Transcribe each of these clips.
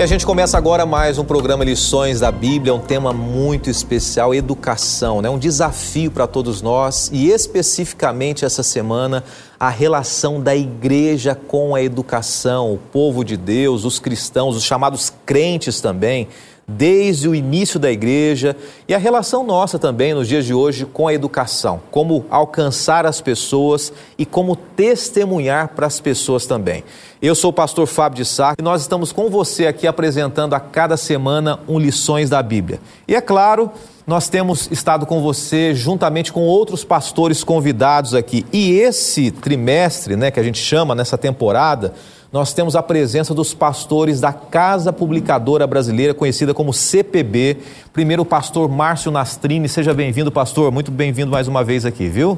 E a gente começa agora mais um programa Lições da Bíblia, um tema muito especial, educação, né? Um desafio para todos nós e especificamente essa semana a relação da igreja com a educação, o povo de Deus, os cristãos, os chamados crentes também desde o início da igreja e a relação nossa também nos dias de hoje com a educação, como alcançar as pessoas e como testemunhar para as pessoas também. Eu sou o pastor Fábio de Sá e nós estamos com você aqui apresentando a cada semana um Lições da Bíblia. E é claro, nós temos estado com você juntamente com outros pastores convidados aqui. E esse trimestre, né, que a gente chama nessa temporada, nós temos a presença dos pastores da Casa Publicadora Brasileira, conhecida como CPB. Primeiro, o pastor Márcio Nastrini. Seja bem-vindo, pastor. Muito bem-vindo mais uma vez aqui, viu?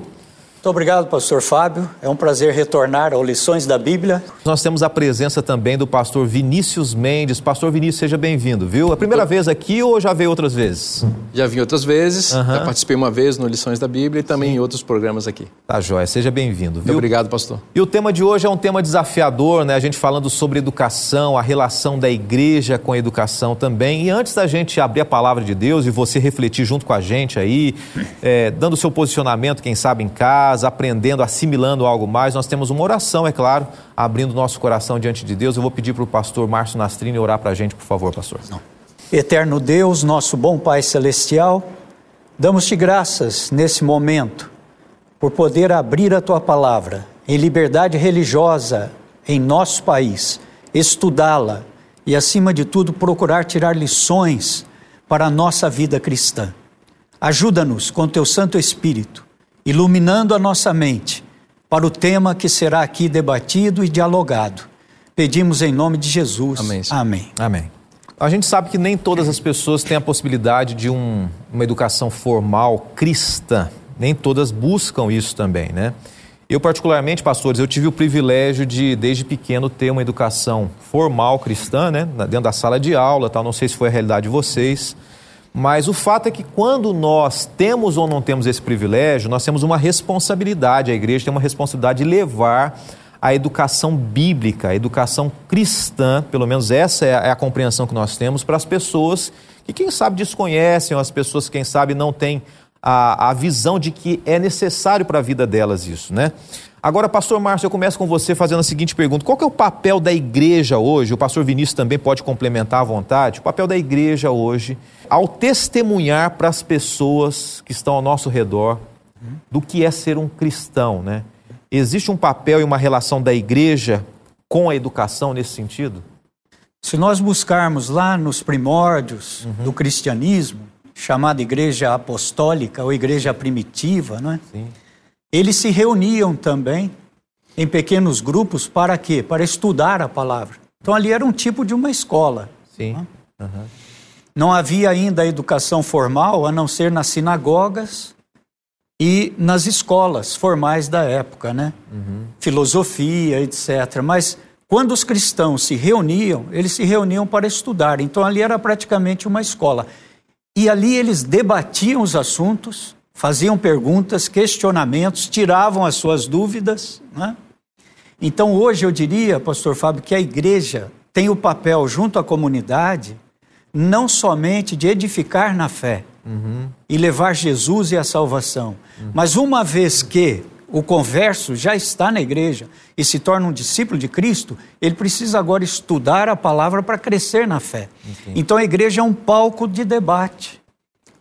Muito obrigado, pastor Fábio. É um prazer retornar ao Lições da Bíblia. Nós temos a presença também do pastor Vinícius Mendes. Pastor Vinícius, seja bem-vindo, viu? É a primeira vez aqui ou já veio outras vezes? Já vim outras vezes, uhum. já participei uma vez no Lições da Bíblia e também Sim. em outros programas aqui. Tá, joia. Seja bem-vindo, viu? Obrigado, pastor. E o tema de hoje é um tema desafiador, né? A gente falando sobre educação, a relação da igreja com a educação também. E antes da gente abrir a palavra de Deus e você refletir junto com a gente aí, é, dando o seu posicionamento, quem sabe em casa, aprendendo a assimilando algo mais, nós temos uma oração, é claro, abrindo nosso coração diante de Deus. Eu vou pedir para o pastor Márcio Nastrini orar para a gente, por favor, pastor. Não. Eterno Deus, nosso bom Pai Celestial, damos-te graças nesse momento por poder abrir a tua palavra em liberdade religiosa em nosso país, estudá-la e, acima de tudo, procurar tirar lições para a nossa vida cristã. Ajuda-nos com teu Santo Espírito iluminando a nossa mente para o tema que será aqui debatido e dialogado. Pedimos em nome de Jesus. Amém. Amém. Amém. A gente sabe que nem todas as pessoas têm a possibilidade de um, uma educação formal cristã. Nem todas buscam isso também, né? Eu, particularmente, pastores, eu tive o privilégio de, desde pequeno, ter uma educação formal cristã, né? Dentro da sala de aula, tal. Não sei se foi a realidade de vocês. Mas o fato é que quando nós temos ou não temos esse privilégio, nós temos uma responsabilidade, a igreja tem uma responsabilidade de levar a educação bíblica, a educação cristã, pelo menos essa é a, é compreensão que nós temos, para as pessoas que, quem sabe, desconhecem, ou as pessoas que, quem sabe, não têm a, a visão de que é necessário para a vida delas isso, né? Agora, pastor Márcio, eu começo com você fazendo a seguinte pergunta: qual é o papel da igreja hoje? O pastor Vinícius também pode complementar à vontade. O papel da igreja hoje, ao testemunhar para as pessoas que estão ao nosso redor do que é ser um cristão, né? Existe um papel e uma relação da igreja com a educação nesse sentido? Se nós buscarmos lá nos primórdios uhum. do cristianismo, chamada igreja apostólica ou igreja primitiva, não é? Sim eles se reuniam também em pequenos grupos para quê? Para estudar a palavra. Então ali era um tipo de uma escola. Sim. Né? Uhum. Não havia ainda educação formal a não ser nas sinagogas e nas escolas formais da época, né? Uhum. Filosofia, etc. Mas quando os cristãos se reuniam, eles se reuniam para estudar. Então ali era praticamente uma escola. E ali eles debatiam os assuntos, faziam perguntas, questionamentos, tiravam as suas dúvidas. Né? Então, hoje eu diria, Pastor Fábio, que a igreja tem o papel, junto à comunidade, não somente de edificar na fé uhum. e levar Jesus e a salvação, uhum. mas uma vez que o converso já está na igreja e se torna um discípulo de Cristo, ele precisa agora estudar a palavra para crescer na fé. Então a igreja é um palco de debate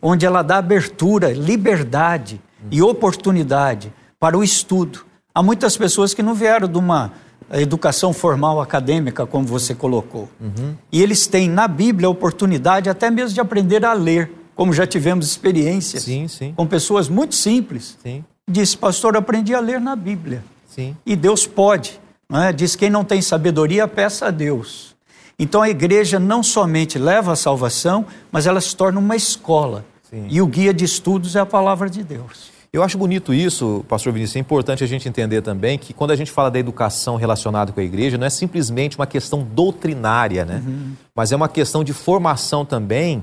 onde ela dá abertura, liberdade e oportunidade para o estudo. Há muitas pessoas que não vieram de uma educação formal acadêmica, como você colocou. Uhum. E eles têm na Bíblia a oportunidade até mesmo de aprender a ler, como já tivemos experiências sim, sim. com pessoas muito simples. Sim. Disse, pastor, aprendi a ler na Bíblia. E Deus pode. Não é? Diz, quem não tem sabedoria, peça a Deus. Então a igreja não somente leva a salvação, mas ela se torna uma escola Sim. E o guia de estudos é a palavra de Deus. Eu acho bonito isso, pastor Vinícius. É importante a gente entender também que quando a gente fala da educação relacionada com a igreja, não é simplesmente uma questão doutrinária, né? Uhum. Mas é uma questão de formação também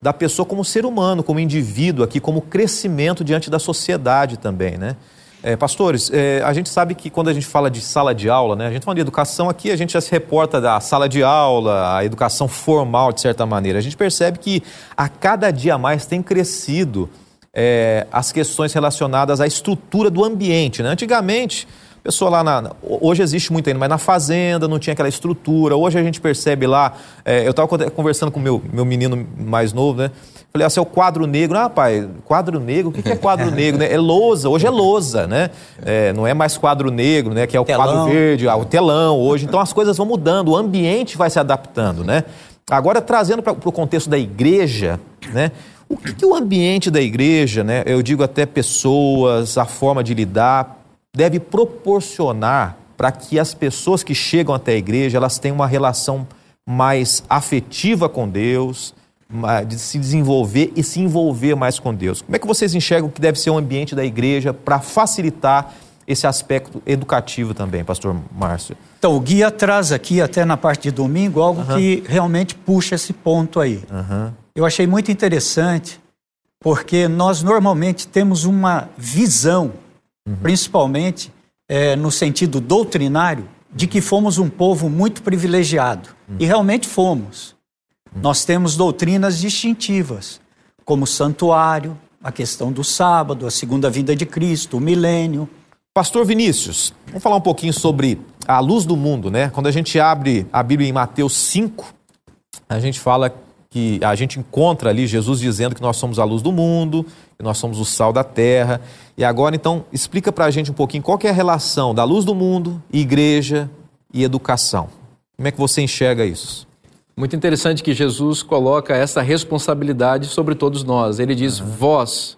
da pessoa como ser humano, como indivíduo aqui, como crescimento diante da sociedade também, né? É, pastores, é, a gente sabe que quando a gente fala de sala de aula, né, a gente fala de educação aqui, a gente já se reporta da sala de aula, a educação formal, de certa maneira. A gente percebe que a cada dia mais tem crescido é, as questões relacionadas à estrutura do ambiente. Né? Antigamente, pessoa lá na. Hoje existe muito ainda, mas na fazenda não tinha aquela estrutura. Hoje a gente percebe lá. É, eu estava conversando com o meu, meu menino mais novo, né? Falei, é o quadro negro. Ah, pai, quadro negro? O que é quadro negro? Né? É lousa, hoje é lousa, né? É, não é mais quadro negro, né? Que é o telão. quadro verde, ah, o telão hoje. Então as coisas vão mudando, o ambiente vai se adaptando, né? Agora, trazendo para o contexto da igreja, né? O que, que o ambiente da igreja, né? Eu digo até pessoas, a forma de lidar, deve proporcionar para que as pessoas que chegam até a igreja, elas tenham uma relação mais afetiva com Deus, de se desenvolver e se envolver mais com Deus. Como é que vocês enxergam que deve ser o ambiente da igreja para facilitar esse aspecto educativo também, pastor Márcio? Então, o guia traz aqui, até na parte de domingo, algo uhum. que realmente puxa esse ponto aí. Uhum. Eu achei muito interessante, porque nós normalmente temos uma visão, uhum. principalmente é, no sentido doutrinário, de que fomos um povo muito privilegiado. E realmente fomos. Nós temos doutrinas distintivas, como o santuário, a questão do sábado, a segunda vinda de Cristo, o milênio. Pastor Vinícius, vamos falar um pouquinho sobre a luz do mundo, né? Quando a gente abre a Bíblia em Mateus 5, a gente fala que a gente encontra ali Jesus dizendo que nós somos a luz do mundo, que nós somos o sal da terra. E agora, então, explica para a gente um pouquinho qual é a relação da luz do mundo, igreja e educação. Como é que você enxerga isso? Muito interessante que Jesus coloca essa responsabilidade sobre todos nós. Ele diz: uhum. vós,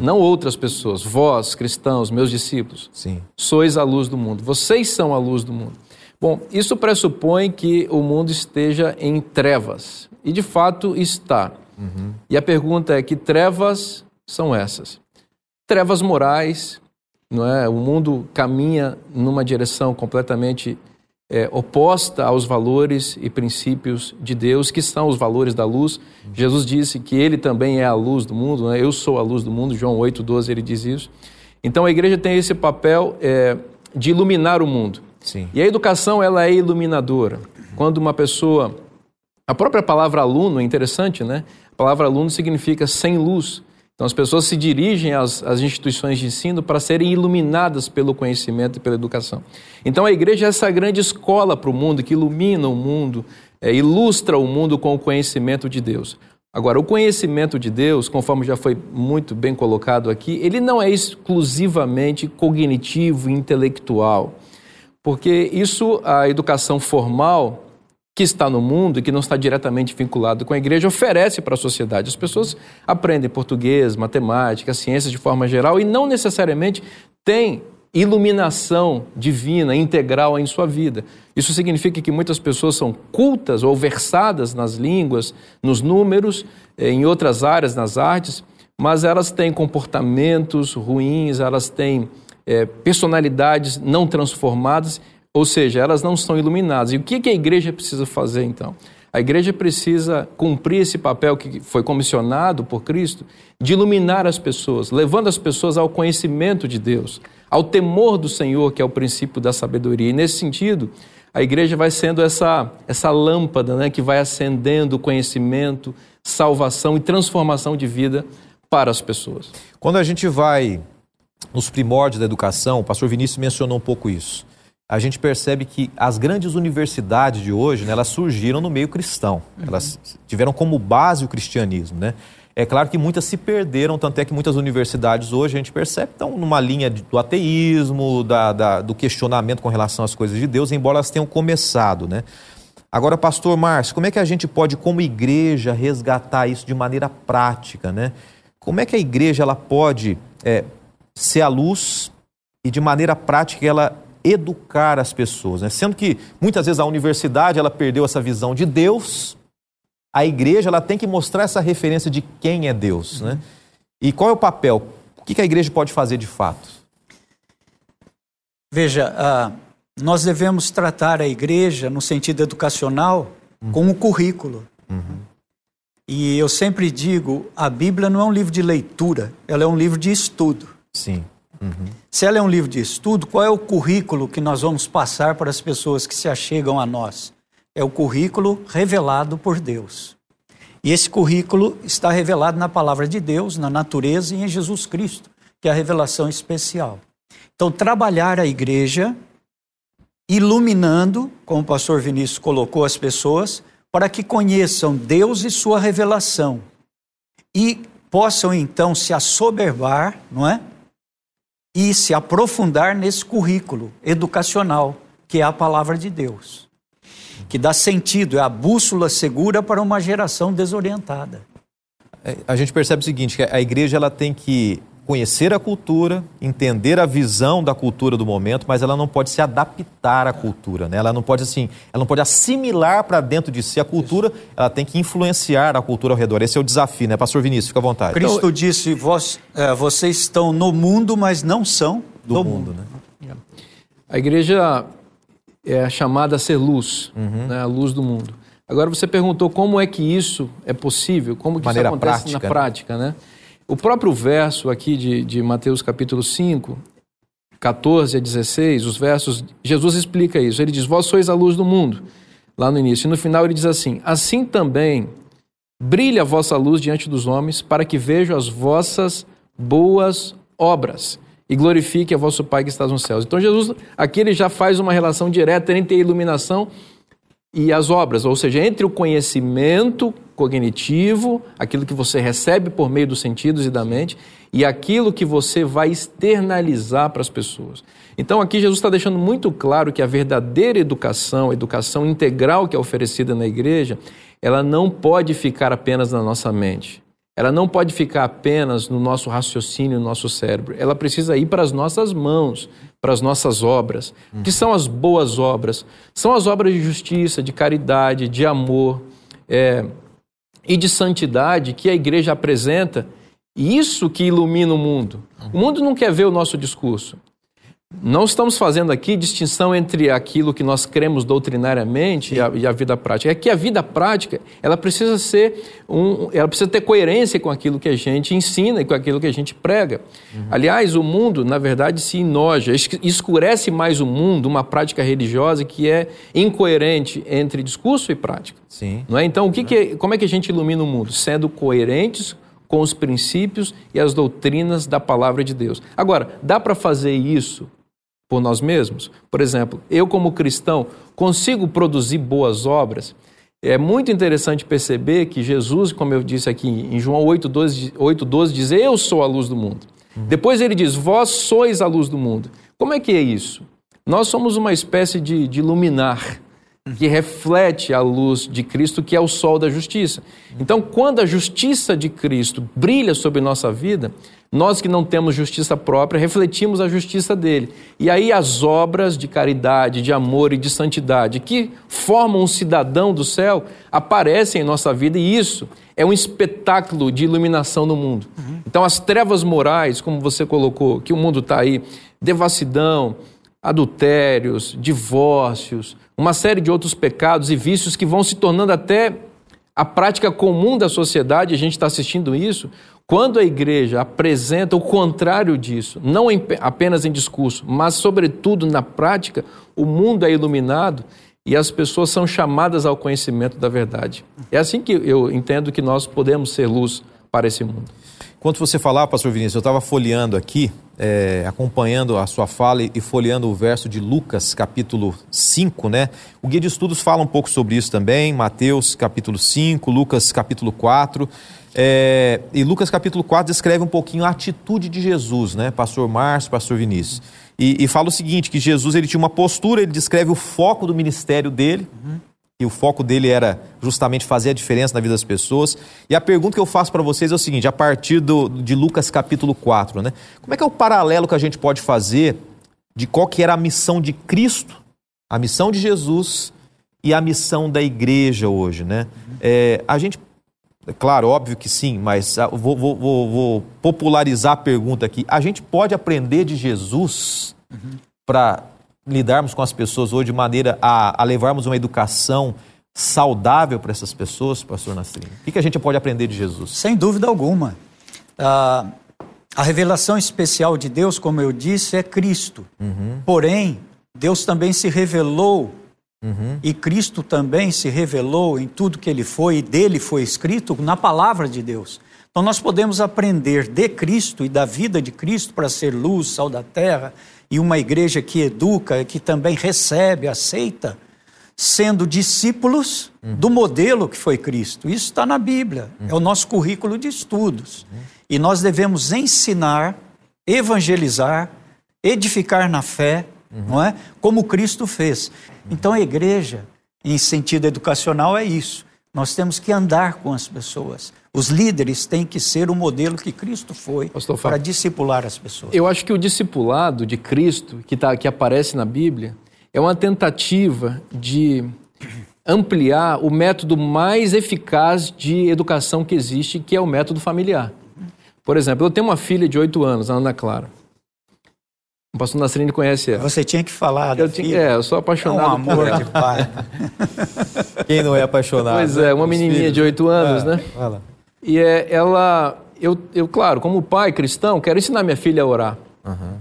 não outras pessoas, vós, cristãos, meus discípulos, Sim. sois a luz do mundo. Vocês são a luz do mundo. Bom, isso pressupõe que o mundo esteja em trevas. E de fato está. Uhum. E a pergunta é: que trevas são essas? Trevas morais, não é? O mundo caminha numa direção completamente é, oposta aos valores e princípios de Deus, que são os valores da luz. Jesus disse que ele também é a luz do mundo, né? eu sou a luz do mundo, João 8,12 ele diz isso. Então a igreja tem esse papel é, de iluminar o mundo. Sim. E a educação ela é iluminadora. Quando uma pessoa. A própria palavra aluno é interessante, né? A palavra aluno significa sem luz. Então, as pessoas se dirigem às, às, instituições de ensino para serem iluminadas pelo conhecimento e pela educação. Então, a igreja é essa grande escola para o mundo, que ilumina o mundo, é, ilustra o mundo com o conhecimento de Deus. Agora, o conhecimento de Deus, conforme já foi muito bem colocado aqui, ele não é exclusivamente cognitivo intelectual, porque isso, a educação formal, que está no mundo e que não está diretamente vinculado com a igreja oferece para a sociedade. As pessoas aprendem português, matemática, ciências de forma geral e não necessariamente têm iluminação divina integral em sua vida. Isso significa que muitas pessoas são cultas ou versadas nas línguas, nos números, eh, em outras áreas, nas artes, mas elas têm comportamentos ruins, elas têm é, personalidades não transformadas ou seja, elas não são iluminadas. E o que a igreja precisa fazer então? A igreja precisa cumprir esse papel que foi comissionado por Cristo de iluminar as pessoas, levando as pessoas ao conhecimento de Deus, ao temor do Senhor, que é o princípio da sabedoria. E nesse sentido, a igreja vai sendo essa, essa lâmpada né, que vai acendendo conhecimento, salvação e transformação de vida para as pessoas. Quando a gente vai nos primórdios da educação, o pastor Vinícius mencionou um pouco isso a gente percebe que as grandes universidades de hoje, né, elas surgiram no meio cristão. Uhum. Elas tiveram como base o cristianismo, né? É claro que muitas se perderam, tanto é que muitas universidades hoje a gente percebe estão numa linha do ateísmo, da, da, do questionamento com relação às coisas de Deus, embora elas tenham começado, né? Agora, pastor Márcio, como é que a gente pode, como igreja, resgatar isso de maneira prática, né? Como é que a igreja ela pode é, ser a luz e de maneira prática ela educar as pessoas, né? sendo que muitas vezes a universidade ela perdeu essa visão de Deus, a igreja ela tem que mostrar essa referência de quem é Deus, né? E qual é o papel? que, que a igreja pode fazer de fato? Veja, uh, nós devemos tratar a igreja, no sentido educacional, uhum. com um currículo. Uhum. E eu sempre digo, a Bíblia não é um livro de leitura, ela é um livro de estudo. Sim. Uhum. Se ela é um livro de estudo, qual é o currículo que nós vamos passar para as pessoas que se achegam a nós? É o currículo revelado por Deus. E esse currículo está revelado na palavra de Deus, na natureza e em Jesus Cristo, que é a revelação especial. Então, trabalhar a igreja iluminando, como o pastor Vinícius colocou as pessoas, para que conheçam Deus e sua revelação e possam então se assoberbar, não é? E se aprofundar nesse currículo educacional, que é a palavra de Deus, que dá sentido, é a bússola segura para uma geração desorientada. É, a gente percebe o seguinte, que a igreja ela tem que conhecer a cultura, entender a visão da cultura do momento, mas ela não pode se adaptar à cultura, né? Ela não pode assim, ela não pode assimilar para dentro de si a cultura, ela tem que influenciar a cultura ao redor. Esse é o desafio, né, Pastor Vinícius? Fica à vontade. Cristo então, disse: Vós, é, vocês estão no mundo, mas não são do, do mundo. mundo. né? A igreja é chamada a ser luz, uhum. né, a luz do mundo. Agora você perguntou como é que isso é possível, como que Maneira isso acontece prática, na né? prática, né? O próprio verso aqui de, de Mateus capítulo 5, 14 a 16, os versos, Jesus explica isso. Ele diz: Vós sois a luz do mundo, lá no início. E no final ele diz assim: Assim também brilha a vossa luz diante dos homens, para que vejam as vossas boas obras e glorifique a vosso Pai que está nos céus. Então Jesus aqui ele já faz uma relação direta entre a iluminação e as obras, ou seja, entre o conhecimento cognitivo, aquilo que você recebe por meio dos sentidos e da mente, e aquilo que você vai externalizar para as pessoas. Então aqui Jesus está deixando muito claro que a verdadeira educação, a educação integral que é oferecida na igreja, ela não pode ficar apenas na nossa mente. Ela não pode ficar apenas no nosso raciocínio, no nosso cérebro. Ela precisa ir para as nossas mãos, para as nossas obras. O que são as boas obras? São as obras de justiça, de caridade, de amor é, e de santidade que a igreja apresenta. Isso que ilumina o mundo. O mundo não quer ver o nosso discurso. Não estamos fazendo aqui distinção entre aquilo que nós cremos doutrinariamente e a, e a, vida prática. É que a vida prática ela precisa ser um, ela precisa ter coerência com aquilo que a gente ensina e com aquilo que a gente prega. Uhum. Aliás, o mundo, na verdade, se enoja, escurece mais o mundo uma prática religiosa que é incoerente entre discurso e prática. Sim. Não é? Então, o que, que como é que a gente ilumina o mundo? Sendo coerentes com os princípios e as doutrinas da palavra de Deus. Agora, dá para fazer isso por nós mesmos? Por exemplo, eu, como cristão, consigo produzir boas obras? É muito interessante perceber que Jesus, como eu disse aqui em João 8,12, 8, diz: Eu sou a luz do mundo. Uhum. Depois ele diz: Vós sois a luz do mundo. Como é que é isso? Nós somos uma espécie de, de luminar que reflete a luz de Cristo, que é o sol da justiça. Então, quando a justiça de Cristo brilha sobre nossa vida, nós que não temos justiça própria, refletimos a justiça dele. E aí as obras de caridade, de amor e de santidade que formam um cidadão do céu aparecem em nossa vida e isso é um espetáculo de iluminação no mundo. Uhum. Então as trevas morais, como você colocou, que o mundo está aí, devassidão, adultérios, divórcios, uma série de outros pecados e vícios que vão se tornando até a prática comum da sociedade, a gente está assistindo isso, quando a igreja apresenta o contrário disso, não apenas em discurso, mas sobretudo na prática, o mundo é iluminado e as pessoas são chamadas ao conhecimento da verdade. É assim que eu entendo que nós podemos ser luz para esse mundo. Enquanto você falava, pastor Vinícius, eu estava folheando aqui, é, acompanhando a sua fala e, folheando o verso de Lucas, capítulo 5, né? O Guia de Estudos fala um pouco sobre isso também, Mateus, capítulo 5, Lucas, capítulo 4. É, e Lucas, capítulo 4, descreve um pouquinho a atitude de Jesus, né? Pastor Márcio, pastor Vinícius. E, e fala o seguinte, que Jesus ele tinha uma postura, ele descreve o foco do ministério dele, uhum e o foco dele era justamente fazer a diferença na vida das pessoas. E a pergunta que eu faço para vocês é o seguinte, a partir do, de Lucas capítulo 4, né? Como é que é o paralelo que a gente pode fazer de qual que era a missão de Cristo, a missão de Jesus e a missão da igreja hoje, né? É, a gente claro, óbvio que sim, mas ah, vou, vou, vou, vou popularizar a pergunta aqui. A gente pode aprender de Jesus uhum. para lidarmos com as pessoas hoje de maneira a, a levarmos uma educação saudável para essas pessoas, pastor Nassim? O que, a gente pode aprender de Jesus? Sem dúvida alguma. Ah, a revelação especial de Deus, como eu disse, é Cristo. Uhum. Porém, Deus também se revelou uhum. e Cristo também se revelou em tudo que ele foi e dele foi escrito na palavra de Deus. Então nós podemos aprender de Cristo e da vida de Cristo para ser luz, sal da terra e uma igreja que educa, que também recebe, aceita, sendo discípulos uhum. do modelo que foi Cristo. Isso está na Bíblia, é o nosso currículo de estudos. Uhum. E nós devemos ensinar, evangelizar, edificar na fé, uhum. não é? Como Cristo fez. Então a igreja, em sentido educacional, é isso. Nós temos que andar com as pessoas. Os líderes têm que ser o modelo que Cristo foi para discipular as pessoas. Eu acho que o discipulado de Cristo, que, tá, que aparece na Bíblia, é uma tentativa de ampliar o método mais eficaz de educação que existe, que é o método familiar. Por exemplo, eu tenho uma filha de 8 anos, a Ana Clara. O pastor Nasrini conhece ela. Você tinha que falar eu tinha, É, eu sou apaixonado é um amor de pai. Quem não é apaixonado? Pois é, uma menininha filhos. de 8 anos, é, né? Fala. E é, ela... Eu, eu, claro, como pai cristão, quero ensinar minha filha a orar. Uhum.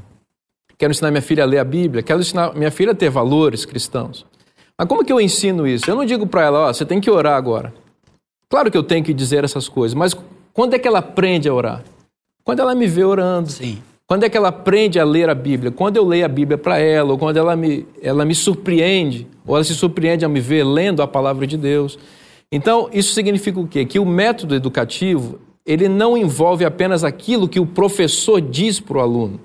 Quero ensinar minha filha a ler a Bíblia. Quero ensinar minha filha a ter valores cristãos. Mas como que eu ensino isso? Eu não digo para ela, ó, você tem que orar agora. Claro que eu tenho que dizer essas coisas, mas quando é que ela aprende a orar? Quando ela me vê orando. Sim. Quando é que ela aprende a ler a Bíblia? Quando eu leio a Bíblia para ela, ou quando ela me, ela me surpreende, ou ela se surpreende a me ver lendo a palavra de Deus. Então, isso significa o quê? Que o método educativo, ele não envolve apenas aquilo que o professor diz para o aluno,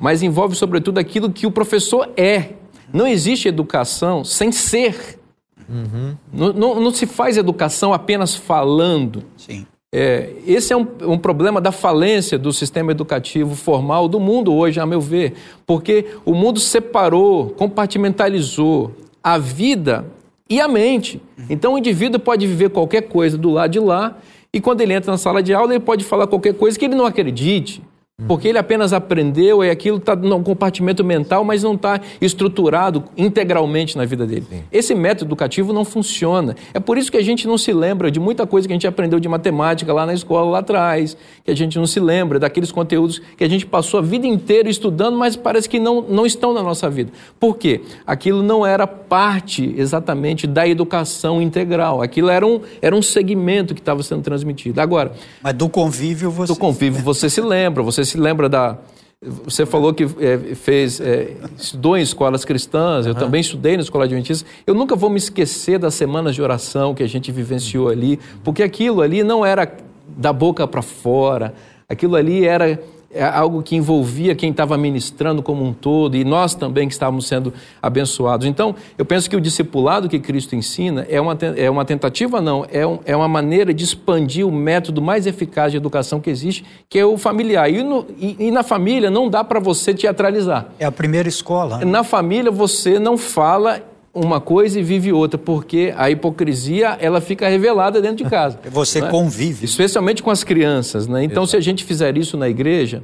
mas envolve, sobretudo, aquilo que o professor é. Não existe educação sem ser. Uhum. Não, não, não se faz educação apenas falando. Sim. É, esse é um, um, problema da falência do sistema educativo formal do mundo hoje, a meu ver, porque o mundo separou, compartimentalizou a vida e a mente. Então o indivíduo pode viver qualquer coisa do lado de lá e quando ele entra na sala de aula ele pode falar qualquer coisa que ele não acredite. Porque ele apenas aprendeu e aquilo está no compartimento mental, mas não está estruturado integralmente na vida dele. Sim. Esse método educativo não funciona. É por isso que a gente não se lembra de muita coisa que a gente aprendeu de matemática lá na escola lá atrás, que a gente não se lembra daqueles conteúdos que a gente passou a vida inteira estudando, mas parece que não, não estão na nossa vida. Por quê? Aquilo não era parte exatamente da educação integral. Aquilo era um, era um segmento que estava sendo transmitido. Agora. Mas do convívio você. Do convívio você se lembra, você se lembra da. Você falou que é, fez, é, estudou em escolas cristãs, eu uhum. também estudei na escola adventista. Eu nunca vou me esquecer das semanas de oração que a gente vivenciou ali, porque aquilo ali não era da boca para fora, aquilo ali era é algo que envolvia quem estava ministrando como um todo e nós também que estávamos sendo abençoados. Então, eu penso que o discipulado que Cristo ensina é uma, é uma tentativa, não, é, um, é uma maneira de expandir o método mais eficaz de educação que existe, que é o familiar. E, no, e, e na família não dá para você teatralizar. É a primeira escola. Né? Na família você não fala uma coisa e vive outra, porque a hipocrisia ela fica revelada dentro de casa. Você né? convive. Especialmente com as crianças. Né? Então, Exato. se a gente fizer isso na igreja,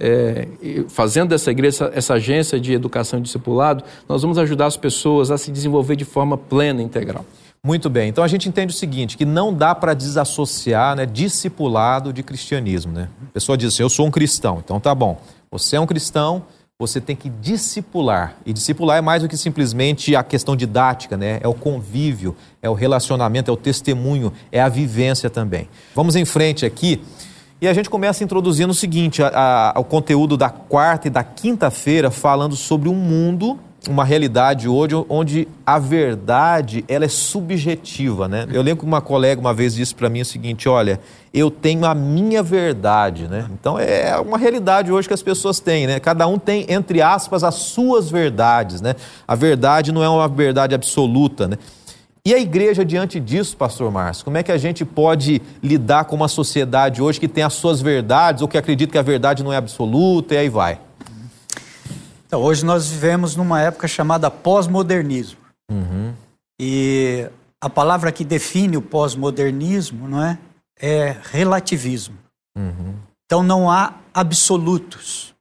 é, fazendo dessa igreja essa, agência de educação e discipulado, nós vamos ajudar as pessoas a se desenvolver de forma plena e integral. Muito bem. Então a gente entende o seguinte, que não dá para desassociar né, discipulado de cristianismo. Né? A pessoa diz assim, eu sou um cristão. Então tá bom, você é um cristão, você tem que discipular. E discipular é mais do que simplesmente a questão didática, né? É o convívio, é o relacionamento, é o testemunho, é a vivência também. Vamos em frente aqui. E a gente começa introduzindo o seguinte: a, a, o conteúdo da quarta e da quinta-feira falando sobre um mundo uma realidade hoje onde a verdade ela é subjetiva, né? Eu lembro que uma colega uma vez disse para mim o seguinte, olha, eu tenho a minha verdade, né? Então é uma realidade hoje que as pessoas têm, né? Cada um tem entre aspas as suas verdades, né? A verdade não é uma verdade absoluta, né? E a igreja diante disso, pastor Márcio, como é que a gente pode lidar com uma sociedade hoje que tem as suas verdades ou que acredita que a verdade não é absoluta e aí vai? Então, hoje nós vivemos numa época chamada pós-modernismo. Uhum. E a palavra que define o pós-modernismo, não é? É relativismo. Uhum. Então não há absolutos.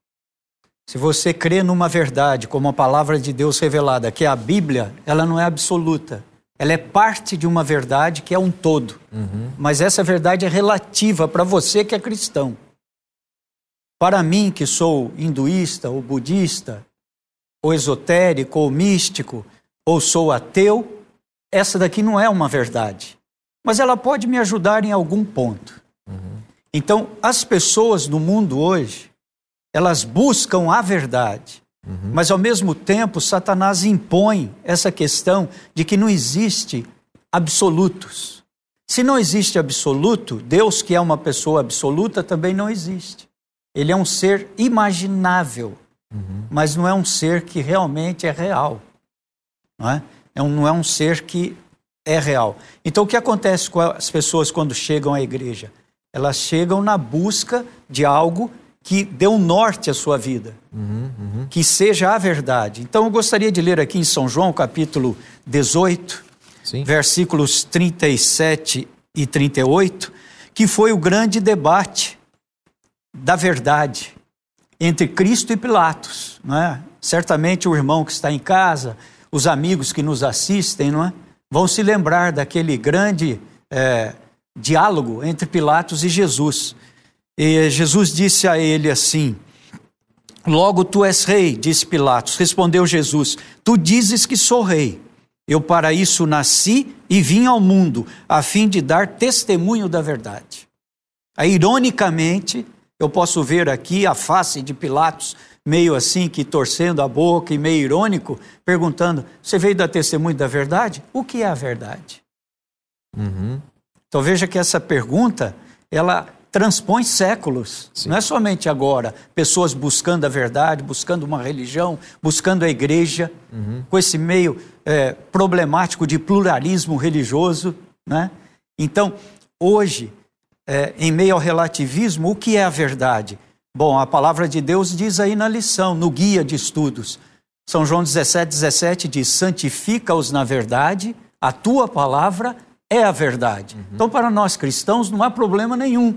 Se você crê numa verdade, como a palavra de Deus revelada, que é a Bíblia, ela não é absoluta. Ela é parte de uma verdade que é um todo. Uhum. Mas essa verdade é relativa para você que é cristão. Para mim, que sou hinduísta ou budista, ou esotérico ou místico, ou sou ateu, essa daqui não é uma verdade. Mas ela pode me ajudar em algum ponto. Uhum. Então, as pessoas no mundo hoje, elas buscam a verdade. Uhum. Mas, ao mesmo tempo, Satanás impõe essa questão de que não existe absolutos. Se não existe absoluto, Deus, que é uma pessoa absoluta, também não existe. Ele é um ser imaginável, uhum. mas não é um ser que realmente é real. Não é? é um, não é um ser que é real. Então, o que acontece com as pessoas quando chegam à igreja? Elas chegam na busca de algo que dê um norte à sua vida, uhum, uhum. que seja a verdade. Então eu gostaria de ler aqui em São João, capítulo 18, Sim. versículos 37 e 38, que foi o grande debate da verdade entre Cristo e Pilatos, não é? Certamente o irmão que está em casa, os amigos que nos assistem, não é? Vão se lembrar daquele grande é, diálogo entre Pilatos e Jesus. E Jesus disse a ele assim: Logo tu és rei, disse Pilatos. Respondeu Jesus: Tu dizes que sou rei. Eu para isso nasci e vim ao mundo, a fim de dar testemunho da verdade. Aí, ironicamente, eu posso ver aqui a face de Pilatos, meio assim, que torcendo a boca e meio irônico, perguntando: Você veio dar testemunho da verdade? O que é a verdade? Uhum. Então veja que essa pergunta, ela transpõe séculos. Sim. Não é somente agora, pessoas buscando a verdade, buscando uma religião, buscando a igreja, uhum. com esse meio é, problemático de pluralismo religioso. Né? Então, hoje, é, em meio ao relativismo, o que é a verdade? Bom, a palavra de Deus diz aí na lição, no guia de estudos. São João 17, 17 diz: santifica-os na verdade, a tua palavra é a verdade. Uhum. Então, para nós cristãos, não há problema nenhum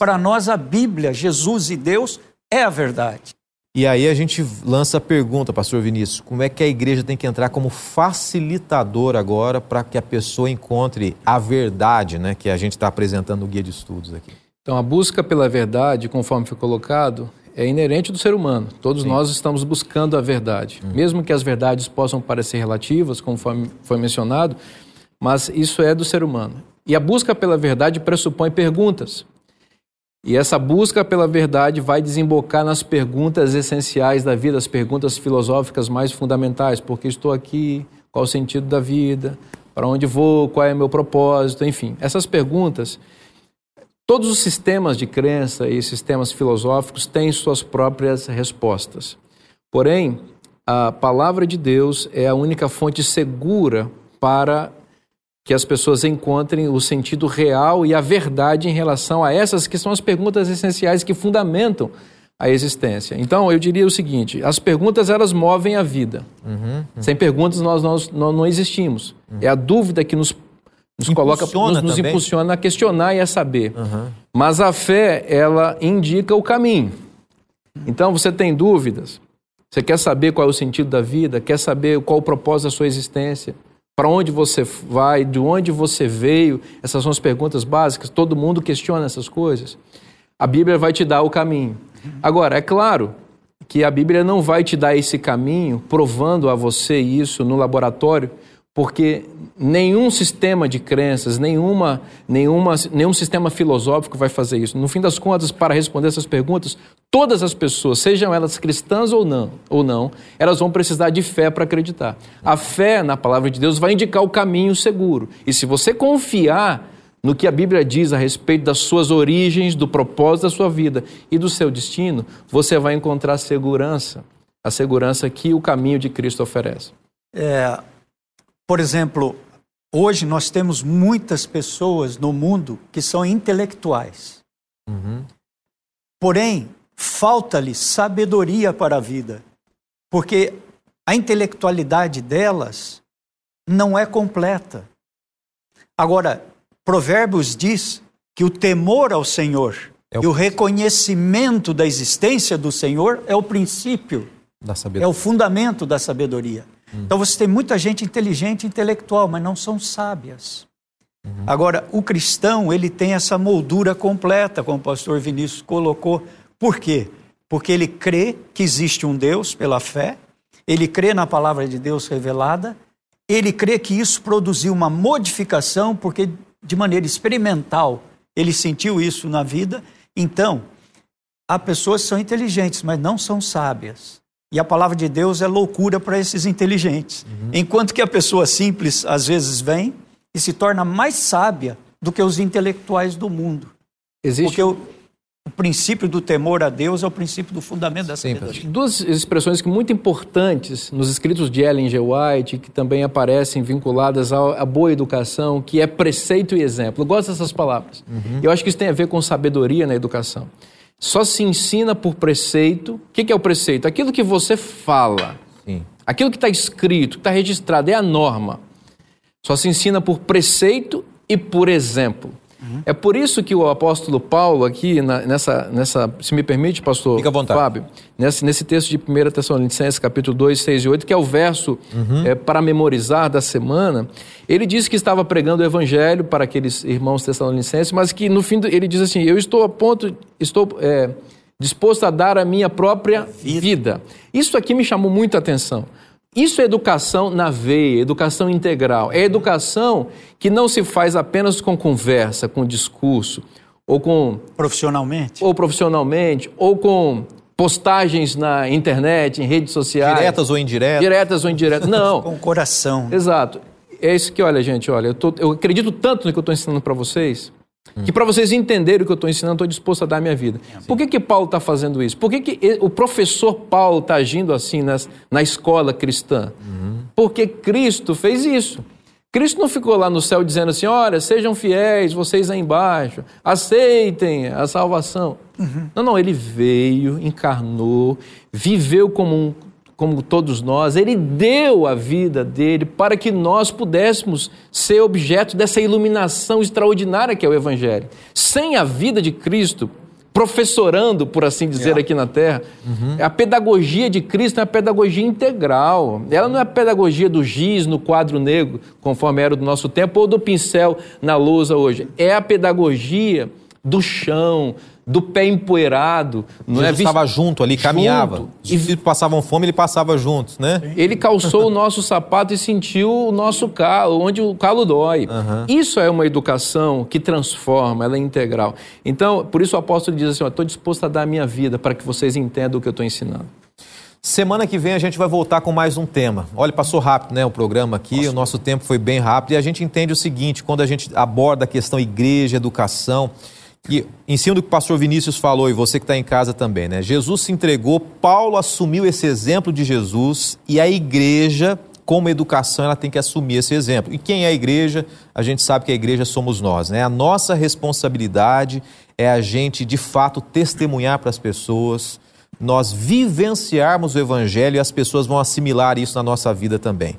para nós, a Bíblia, Jesus e Deus é a verdade. E aí a gente lança a pergunta, pastor Vinícius, como é que a igreja tem que entrar como facilitador agora para que a pessoa encontre a verdade, né, que a gente está apresentando no guia de estudos aqui? Então, a busca pela verdade, conforme foi colocado, é inerente do ser humano. Todos Sim. nós estamos buscando a verdade. Hum. Mesmo que as verdades possam parecer relativas, conforme foi mencionado, mas isso é do ser humano. E a busca pela verdade pressupõe perguntas. E essa busca pela verdade vai desembocar nas perguntas essenciais da vida, as perguntas filosóficas mais fundamentais: por que estou aqui? Qual o sentido da vida? Para onde vou? Qual é o meu propósito? Enfim, essas perguntas, todos os sistemas de crença e sistemas filosóficos têm suas próprias respostas. Porém, a palavra de Deus é a única fonte segura para que as pessoas encontrem o sentido real e a verdade em relação a essas que são as perguntas essenciais que fundamentam a existência. Então, eu diria o seguinte: as perguntas elas movem a vida. Uhum, uhum. Sem perguntas nós, nós, nós não existimos. Uhum. É a dúvida que nos, nos coloca, nos, nos impulsiona a questionar e a saber. Uhum. Mas a fé ela indica o caminho. Então, você tem dúvidas? Você quer saber qual é o sentido da vida? Quer saber qual o propósito da sua existência? Para onde você vai, de onde você veio, essas são as perguntas básicas, todo mundo questiona essas coisas. A Bíblia vai te dar o caminho. Agora, é claro que a Bíblia não vai te dar esse caminho provando a você isso no laboratório, porque nenhum sistema de crenças, nenhuma, nenhuma, nenhum sistema filosófico vai fazer isso. No fim das contas, para responder essas perguntas, todas as pessoas, sejam elas cristãs ou não, ou não, elas vão precisar de fé para acreditar. A fé na palavra de Deus vai indicar o caminho seguro. E se você confiar no que a Bíblia diz a respeito das suas origens, do propósito da sua vida e do seu destino, você vai encontrar segurança, a segurança que o caminho de Cristo oferece. É, por exemplo, hoje nós temos muitas pessoas no mundo que são intelectuais. Uhum. Porém, falta-lhes sabedoria para a vida, porque a intelectualidade delas não é completa. Agora, Provérbios diz que o temor ao Senhor é o... e o reconhecimento da existência do Senhor é o princípio, é o fundamento da sabedoria. Hum. Então você tem muita gente inteligente, intelectual, mas não são sábias. Uhum. Agora, o cristão, ele tem essa moldura completa, como o pastor Vinícius colocou. Por quê? Porque ele crê que existe um Deus pela fé, ele crê na palavra de Deus revelada, ele crê que isso produziu uma modificação, porque de maneira experimental ele sentiu isso na vida. Então, há pessoas que são inteligentes, mas não são sábias. E a palavra de Deus é loucura para esses inteligentes. Uhum. Enquanto que a pessoa simples, às vezes, vem e se torna mais sábia do que os intelectuais do mundo. Existe... Porque o, o princípio do temor a Deus é o princípio do fundamento da sabedoria. Duas expressões muito importantes nos escritos de Ellen G. White, que também aparecem vinculadas à, boa educação, que é preceito e exemplo. Eu gosto dessas palavras. Uhum. Eu acho que isso tem a ver com sabedoria na educação. Só se ensina por preceito. O que é o preceito? Aquilo que você fala. Sim. Aquilo que está escrito, que está registrado, é a norma. Só se ensina por preceito e por exemplo. Uhum. É por isso que o apóstolo Paulo, aqui na, nessa, nessa, se me permite, pastor Fica à vontade. Fábio, nesse, nesse texto de 1 Tessalonicenses, capítulo 2, 6 e 8, que é o verso uhum. é, para memorizar da semana, ele disse que estava pregando o evangelho para aqueles irmãos tessalonicenses, mas que no fim do, ele diz assim: Eu estou a ponto, estou é, disposto a dar a minha própria vida. vida. Isso aqui me chamou muito a atenção. Isso é educação na veia, educação integral. É educação que não se faz apenas com conversa, com discurso, ou com. Profissionalmente? Ou profissionalmente, ou com postagens na internet, em redes sociais. Diretas ou indiretas? Diretas ou indiretas. Não. com o coração. Exato. É isso que, olha, gente, olha, eu, tô, eu acredito tanto no que eu estou ensinando para vocês Hum. Que para vocês entenderem o que eu estou ensinando, estou disposto a dar a minha vida. Sim. Por que, que Paulo está fazendo isso? Por que, que o professor Paulo está agindo assim nas, na escola cristã? Uhum. Porque Cristo fez isso. Cristo não ficou lá no céu dizendo assim: olha, sejam fiéis, vocês aí embaixo, aceitem a salvação. Uhum. Não, não, ele veio, encarnou, viveu como um como todos nós, ele deu a vida dele para que nós pudéssemos ser objeto dessa iluminação extraordinária que é o Evangelho. Sem a vida de Cristo, professorando, por assim dizer, é. aqui na Terra, uhum. a pedagogia de Cristo é a pedagogia integral. Ela não é a pedagogia do giz no quadro negro, conforme era do nosso tempo, ou do pincel na lousa hoje. É a pedagogia do chão, do pé empoeirado. Não Jesus é? estava junto ali, caminhava. Junto. Os discípulos passavam fome, ele passava juntos, né? Ele calçou o nosso sapato e sentiu o nosso calo, onde o calo dói. Uhum. Isso é uma educação que transforma, ela é integral. Então, por isso o apóstolo diz assim, estou disposto a dar a minha vida para que vocês entendam o que eu estou ensinando. Semana que vem a gente vai voltar com mais um tema. Olha, passou rápido, né, o programa aqui, Nossa. o nosso tempo foi bem rápido e a gente entende o seguinte, quando a gente aborda a questão igreja, educação, e em cima do que o pastor Vinícius falou, e você que está em casa também, né? Jesus se entregou, Paulo assumiu esse exemplo de Jesus e a igreja, como educação, ela tem que assumir esse exemplo. E quem é a igreja? A gente sabe que a igreja somos nós, né? A nossa responsabilidade é a gente, de fato, testemunhar para as pessoas, nós vivenciarmos o evangelho e as pessoas vão assimilar isso na nossa vida também.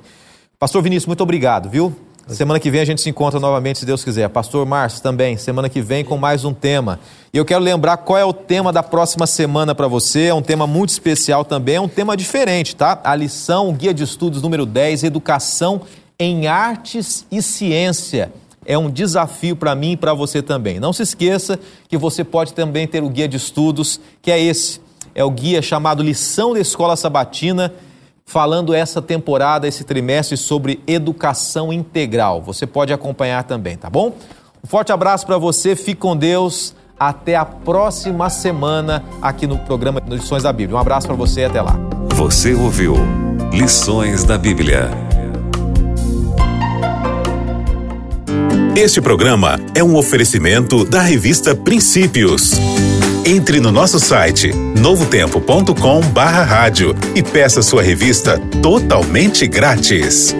Pastor Vinícius, muito obrigado, viu? Semana que vem a gente se encontra novamente, se Deus quiser. Pastor Márcio também, semana que vem com mais um tema. E eu quero lembrar qual é o tema da próxima semana para você. É um tema muito especial também, é um tema diferente, tá? A lição, guia de estudos número 10, Educação em Artes e Ciência. É um desafio para mim e para você também. Não se esqueça que você pode também ter o guia de estudos, que é esse. É o guia chamado Lição da Escola Sabatina falando essa temporada, esse trimestre sobre educação integral. Você pode acompanhar também, tá bom? Um forte abraço para você, fique com Deus. Até a próxima semana aqui no programa Lições da Bíblia. Um abraço para você e até lá. Você ouviu Lições da Bíblia. Este programa é um oferecimento da revista Princípios. Entre no nosso site novotempo.com/rádio e peça sua revista totalmente grátis.